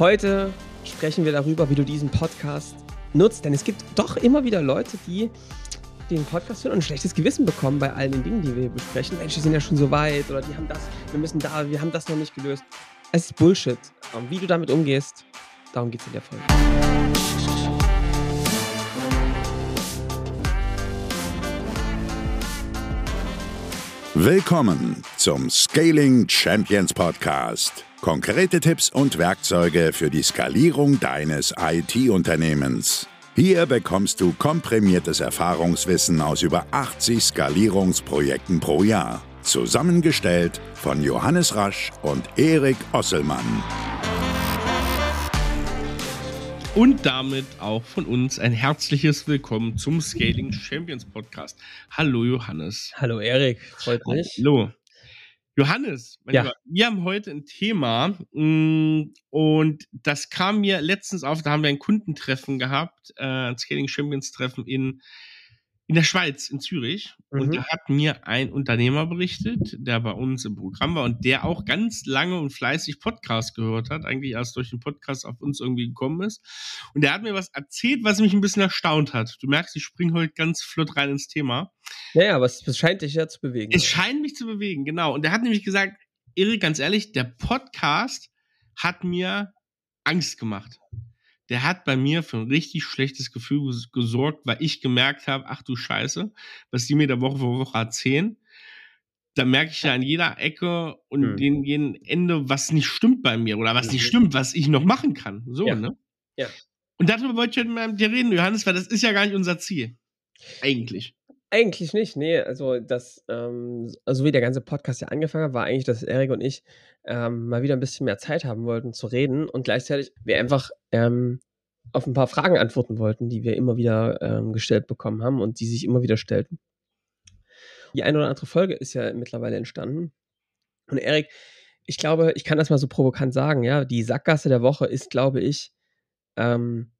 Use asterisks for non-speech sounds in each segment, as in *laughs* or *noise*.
Heute sprechen wir darüber, wie du diesen Podcast nutzt, denn es gibt doch immer wieder Leute, die den Podcast hören und ein schlechtes Gewissen bekommen bei all den Dingen, die wir besprechen. Mensch, die sind ja schon so weit oder die haben das, wir müssen da, wir haben das noch nicht gelöst. Es ist Bullshit. Und wie du damit umgehst, darum geht es in der Folge. Willkommen zum Scaling Champions Podcast. Konkrete Tipps und Werkzeuge für die Skalierung deines IT-Unternehmens. Hier bekommst du komprimiertes Erfahrungswissen aus über 80 Skalierungsprojekten pro Jahr. Zusammengestellt von Johannes Rasch und Erik Osselmann. Und damit auch von uns ein herzliches Willkommen zum Scaling Champions Podcast. Hallo Johannes. Hallo Erik, freut mich. Hallo. Johannes, ja. Lieber, wir haben heute ein Thema mm, und das kam mir letztens auf, da haben wir ein Kundentreffen gehabt, äh, ein Scaling Champions Treffen in in der Schweiz, in Zürich. Mhm. Und da hat mir ein Unternehmer berichtet, der bei uns im Programm war und der auch ganz lange und fleißig Podcast gehört hat, eigentlich erst durch den Podcast auf uns irgendwie gekommen ist. Und der hat mir was erzählt, was mich ein bisschen erstaunt hat. Du merkst, ich springe heute ganz flott rein ins Thema. Naja, aber es scheint dich ja zu bewegen. Es scheint mich zu bewegen, genau. Und der hat nämlich gesagt, Erik, ganz ehrlich, der Podcast hat mir Angst gemacht der hat bei mir für ein richtig schlechtes Gefühl gesorgt, weil ich gemerkt habe, ach du Scheiße, was die mir da Woche für Woche erzählen. Da merke ich ja an jeder Ecke und mhm. den jeden Ende, was nicht stimmt bei mir oder was nicht stimmt, was ich noch machen kann. So, ja. ne? Ja. Und darüber wollte ich heute mit dir reden, Johannes, weil das ist ja gar nicht unser Ziel. Eigentlich. Eigentlich nicht, nee. Also, das, ähm, also wie der ganze Podcast ja angefangen hat, war eigentlich, dass Erik und ich ähm, mal wieder ein bisschen mehr Zeit haben wollten zu reden und gleichzeitig wir einfach ähm, auf ein paar Fragen antworten wollten, die wir immer wieder ähm, gestellt bekommen haben und die sich immer wieder stellten. Die eine oder andere Folge ist ja mittlerweile entstanden. Und Erik, ich glaube, ich kann das mal so provokant sagen, ja, die Sackgasse der Woche ist, glaube ich, ähm,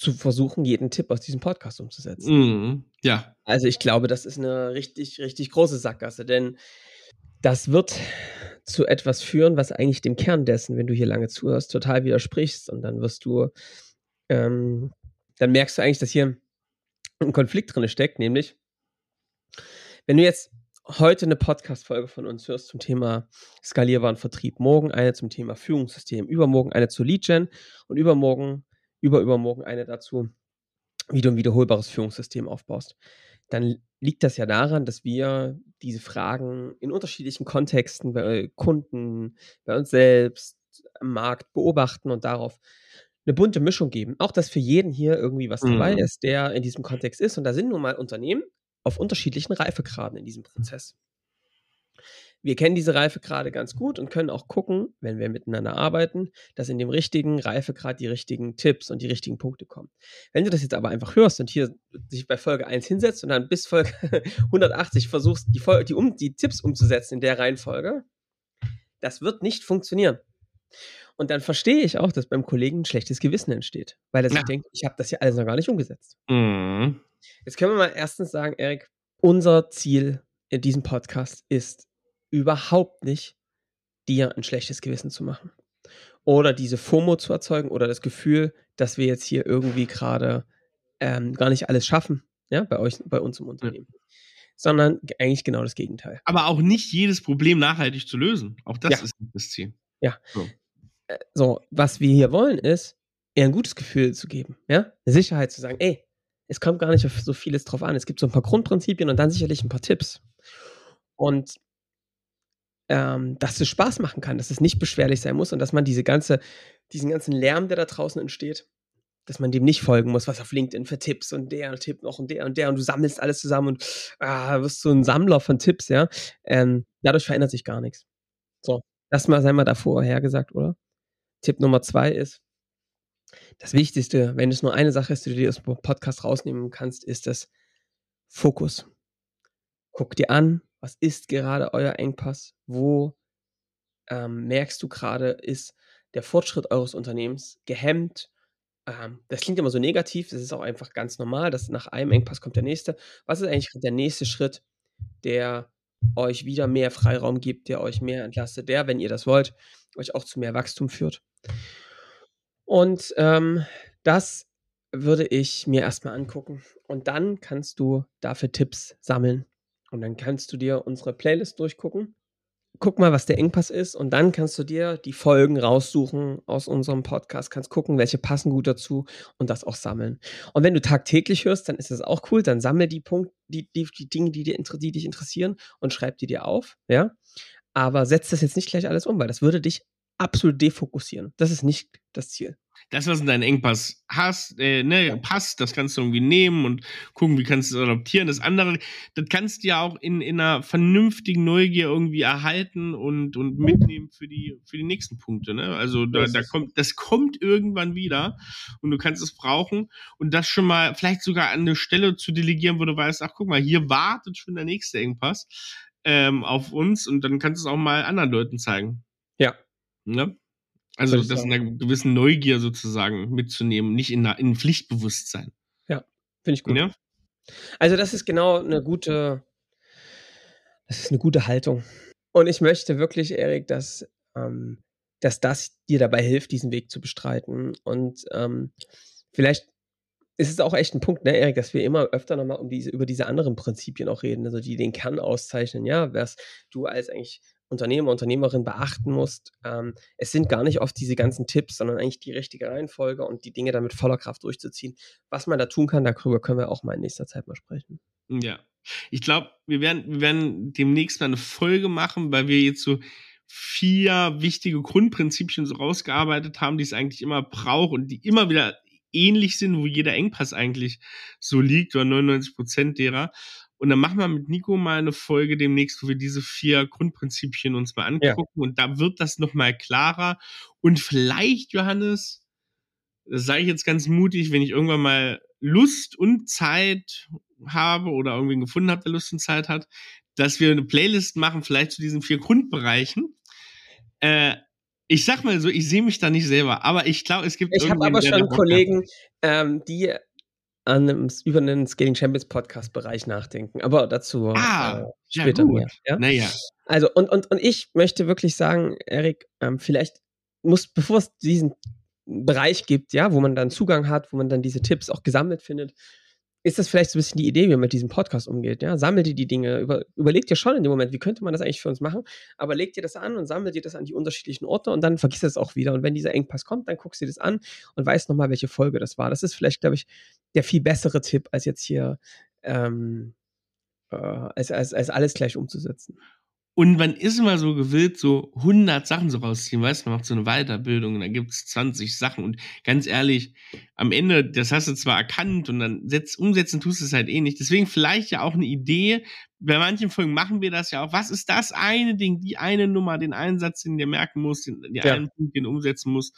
zu versuchen, jeden Tipp aus diesem Podcast umzusetzen. Mm, ja. Also ich glaube, das ist eine richtig, richtig große Sackgasse, denn das wird zu etwas führen, was eigentlich dem Kern dessen, wenn du hier lange zuhörst, total widersprichst. Und dann wirst du, ähm, dann merkst du eigentlich, dass hier ein Konflikt drin steckt, nämlich, wenn du jetzt heute eine Podcast-Folge von uns hörst zum Thema skalierbaren Vertrieb, morgen eine zum Thema Führungssystem, übermorgen eine zu Lead-Gen und übermorgen, überübermorgen eine dazu, wie du ein wiederholbares Führungssystem aufbaust, dann liegt das ja daran, dass wir diese Fragen in unterschiedlichen Kontexten bei Kunden, bei uns selbst, am Markt beobachten und darauf eine bunte Mischung geben. Auch, dass für jeden hier irgendwie was dabei mhm. ist, der in diesem Kontext ist. Und da sind nun mal Unternehmen auf unterschiedlichen Reifegraden in diesem Prozess wir kennen diese Reifegrade ganz gut und können auch gucken, wenn wir miteinander arbeiten, dass in dem richtigen Reifegrad die richtigen Tipps und die richtigen Punkte kommen. Wenn du das jetzt aber einfach hörst und hier sich bei Folge 1 hinsetzt und dann bis Folge *laughs* 180 versuchst, die, Folge, die, um, die Tipps umzusetzen in der Reihenfolge, das wird nicht funktionieren. Und dann verstehe ich auch, dass beim Kollegen ein schlechtes Gewissen entsteht, weil er sich denkt, ich habe das ja alles noch gar nicht umgesetzt. Mhm. Jetzt können wir mal erstens sagen, Erik, unser Ziel in diesem Podcast ist, überhaupt nicht, dir ein schlechtes Gewissen zu machen. Oder diese FOMO zu erzeugen oder das Gefühl, dass wir jetzt hier irgendwie gerade ähm, gar nicht alles schaffen, ja, bei euch, bei uns im Unternehmen. Ja. Sondern eigentlich genau das Gegenteil. Aber auch nicht jedes Problem nachhaltig zu lösen. Auch das ja. ist das Ziel. Ja. So. Äh, so, was wir hier wollen, ist, eher ein gutes Gefühl zu geben, ja, eine Sicherheit zu sagen, ey, es kommt gar nicht auf so vieles drauf an. Es gibt so ein paar Grundprinzipien und dann sicherlich ein paar Tipps. Und ähm, dass es Spaß machen kann, dass es nicht beschwerlich sein muss und dass man diese ganze, diesen ganzen Lärm, der da draußen entsteht, dass man dem nicht folgen muss, was auf LinkedIn für Tipps und der Tipp noch und der und der und du sammelst alles zusammen und ah, wirst so ein Sammler von Tipps, ja. Ähm, dadurch verändert sich gar nichts. So, das mal sei mal davor hergesagt, oder? Tipp Nummer zwei ist, das Wichtigste, wenn es nur eine Sache ist, die du dir aus dem Podcast rausnehmen kannst, ist das Fokus. Guck dir an, was ist gerade euer Engpass? Wo ähm, merkst du gerade, ist der Fortschritt eures Unternehmens gehemmt? Ähm, das klingt immer so negativ, das ist auch einfach ganz normal, dass nach einem Engpass kommt der nächste. Was ist eigentlich der nächste Schritt, der euch wieder mehr Freiraum gibt, der euch mehr entlastet, der, wenn ihr das wollt, euch auch zu mehr Wachstum führt? Und ähm, das würde ich mir erstmal angucken. Und dann kannst du dafür Tipps sammeln. Und dann kannst du dir unsere Playlist durchgucken. Guck mal, was der Engpass ist. Und dann kannst du dir die Folgen raussuchen aus unserem Podcast. Kannst gucken, welche passen gut dazu und das auch sammeln. Und wenn du tagtäglich hörst, dann ist das auch cool. Dann sammel die Punkte, die, die, die Dinge, die, dir, die dich interessieren und schreib die dir auf. Ja. Aber setz das jetzt nicht gleich alles um, weil das würde dich absolut defokussieren. Das ist nicht das Ziel. Das, was in deinem Engpass hast, äh, ne, passt, das kannst du irgendwie nehmen und gucken, wie kannst du es adoptieren. Das andere, das kannst du ja auch in, in einer vernünftigen Neugier irgendwie erhalten und, und mitnehmen für die, für die nächsten Punkte. Ne? Also da, da kommt, das kommt irgendwann wieder und du kannst es brauchen und das schon mal vielleicht sogar an eine Stelle zu delegieren, wo du weißt, ach guck mal, hier wartet schon der nächste Engpass ähm, auf uns und dann kannst du es auch mal anderen Leuten zeigen. Ja. Ne? Also das sagen. in einer gewissen Neugier sozusagen mitzunehmen, nicht in, einer, in Pflichtbewusstsein. Ja, finde ich gut. Ja? Also das ist genau eine gute, das ist eine gute Haltung. Und ich möchte wirklich, Erik, dass, ähm, dass das dir dabei hilft, diesen Weg zu bestreiten. Und ähm, vielleicht ist es auch echt ein Punkt, ne, Erik, dass wir immer öfter nochmal um diese, über diese anderen Prinzipien auch reden, also die den Kern auszeichnen, ja, was du als eigentlich Unternehmer, Unternehmerin beachten musst. Ähm, es sind gar nicht oft diese ganzen Tipps, sondern eigentlich die richtige Reihenfolge und die Dinge dann mit voller Kraft durchzuziehen. Was man da tun kann, darüber können wir auch mal in nächster Zeit mal sprechen. Ja. Ich glaube, wir werden, wir werden demnächst mal eine Folge machen, weil wir jetzt so vier wichtige Grundprinzipien so rausgearbeitet haben, die es eigentlich immer braucht und die immer wieder ähnlich sind, wo jeder Engpass eigentlich so liegt oder 99 Prozent derer. Und dann machen wir mit Nico mal eine Folge demnächst, wo wir diese vier Grundprinzipien uns mal angucken. Ja. Und da wird das nochmal klarer. Und vielleicht, Johannes, das sage ich jetzt ganz mutig, wenn ich irgendwann mal Lust und Zeit habe oder irgendwen gefunden habe, der Lust und Zeit hat, dass wir eine Playlist machen, vielleicht zu diesen vier Grundbereichen. Äh, ich sag mal so, ich sehe mich da nicht selber, aber ich glaube, es gibt. Ich habe aber schon Kollegen, ähm, die an einem, über einen Scaling Champions Podcast Bereich nachdenken. Aber dazu ah, äh, später ja, mehr. Ja? Naja. Also, und, und, und ich möchte wirklich sagen, Erik, ähm, vielleicht muss, bevor es diesen Bereich gibt, ja, wo man dann Zugang hat, wo man dann diese Tipps auch gesammelt findet, ist das vielleicht so ein bisschen die Idee, wie man mit diesem Podcast umgeht. Ja? Sammelt dir die Dinge, über, überlegt dir schon in dem Moment, wie könnte man das eigentlich für uns machen, aber legt dir das an und sammelt dir das an die unterschiedlichen Orte und dann vergisst es auch wieder. Und wenn dieser Engpass kommt, dann guckst du dir das an und weißt nochmal, welche Folge das war. Das ist vielleicht, glaube ich, der viel bessere Tipp, als jetzt hier ähm, äh, als, als, als alles gleich umzusetzen. Und man ist immer so gewillt, so 100 Sachen so rausziehen, weißt du, man macht so eine Weiterbildung und da gibt es 20 Sachen und ganz ehrlich, am Ende, das hast du zwar erkannt und dann setz, umsetzen tust du es halt eh nicht. Deswegen vielleicht ja auch eine Idee, bei manchen Folgen machen wir das ja auch. Was ist das eine Ding, die eine Nummer, den Einsatz, den du merken musst, den, den ja. einen Punkt, den du umsetzen musst.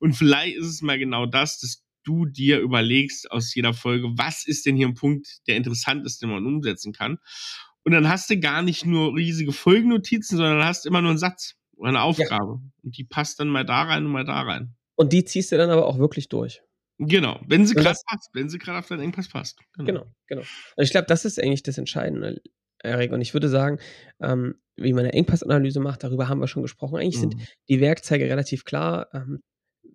Und vielleicht ist es mal genau das, dass du dir überlegst aus jeder Folge, was ist denn hier ein Punkt, der interessant ist, den man umsetzen kann. Und dann hast du gar nicht nur riesige Folgennotizen, sondern hast immer nur einen Satz oder eine Aufgabe. Ja. Und die passt dann mal da rein und mal da rein. Und die ziehst du dann aber auch wirklich durch. Genau, wenn sie gerade passt, wenn sie gerade auf deinen Engpass passt. Genau, genau. genau. Und ich glaube, das ist eigentlich das Entscheidende, Erik. Und ich würde sagen, ähm, wie man eine Engpassanalyse macht, darüber haben wir schon gesprochen. Eigentlich mhm. sind die Werkzeuge relativ klar. Ähm,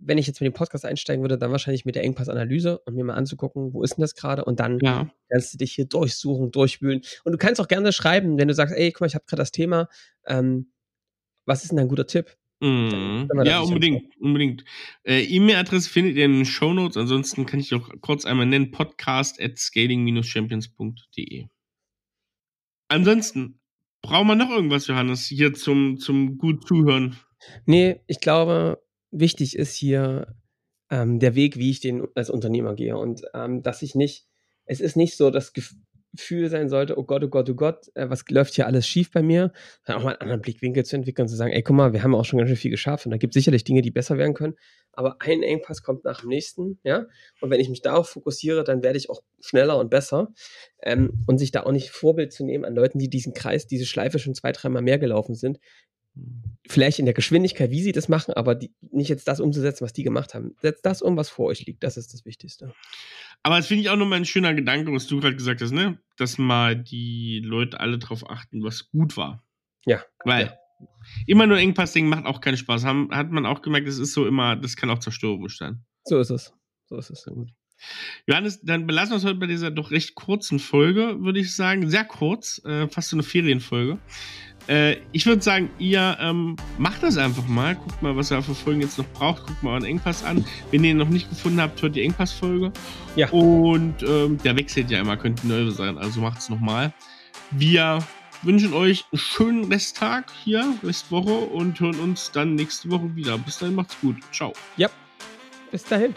wenn ich jetzt mit dem Podcast einsteigen würde, dann wahrscheinlich mit der Engpassanalyse und mir mal anzugucken, wo ist denn das gerade? Und dann ja. kannst du dich hier durchsuchen, durchwühlen. Und du kannst auch gerne schreiben, wenn du sagst, ey, guck mal, ich habe gerade das Thema. Ähm, was ist denn ein guder Tipp? Mhm. Ja, unbedingt, unbedingt. Äh, E-Mail-Adresse findet ihr in den Show Notes. Ansonsten kann ich auch kurz einmal nennen: podcast at scaling-champions.de. Ansonsten, brauchen wir noch irgendwas, Johannes, hier zum, zum gut zuhören? Nee, ich glaube, wichtig ist hier ähm, der Weg, wie ich den als Unternehmer gehe. Und ähm, dass ich nicht, es ist nicht so das Gefühl sein sollte, oh Gott, oh Gott, oh Gott, äh, was läuft hier alles schief bei mir, dann auch mal einen anderen Blickwinkel zu entwickeln und zu sagen, ey, guck mal, wir haben auch schon ganz schön viel geschafft und da gibt es sicherlich Dinge, die besser werden können, aber ein Engpass kommt nach dem nächsten, ja, und wenn ich mich darauf fokussiere, dann werde ich auch schneller und besser. Ähm, und sich da auch nicht Vorbild zu nehmen an Leuten, die diesen Kreis, diese Schleife schon zwei, dreimal mehr gelaufen sind, vielleicht in der Geschwindigkeit, wie sie das machen, aber die, nicht jetzt das umzusetzen, was die gemacht haben. Setzt das um, was vor euch liegt. Das ist das Wichtigste. Aber das finde ich auch nochmal ein schöner Gedanke, was du gerade gesagt hast, ne? Dass mal die Leute alle darauf achten, was gut war. Ja. Weil, ja. immer nur Engpass-Ding macht auch keinen Spaß. Haben, hat man auch gemerkt, das ist so immer, das kann auch zerstörerisch sein. So ist es. So ist es. Sehr gut. Johannes, dann belassen wir es heute bei dieser doch recht kurzen Folge, würde ich sagen. Sehr kurz, äh, fast so eine Ferienfolge. Äh, ich würde sagen, ihr ähm, macht das einfach mal. Guckt mal, was ihr für Folgen jetzt noch braucht. Guckt mal euren Engpass an. Wenn ihr ihn noch nicht gefunden habt, hört die Engpass-Folge. Ja. Und ähm, der wechselt ja immer, könnte neu sein. Also macht es nochmal. Wir wünschen euch einen schönen Resttag hier, Restwoche und hören uns dann nächste Woche wieder. Bis dahin macht's gut. Ciao. Ja. Bis dahin.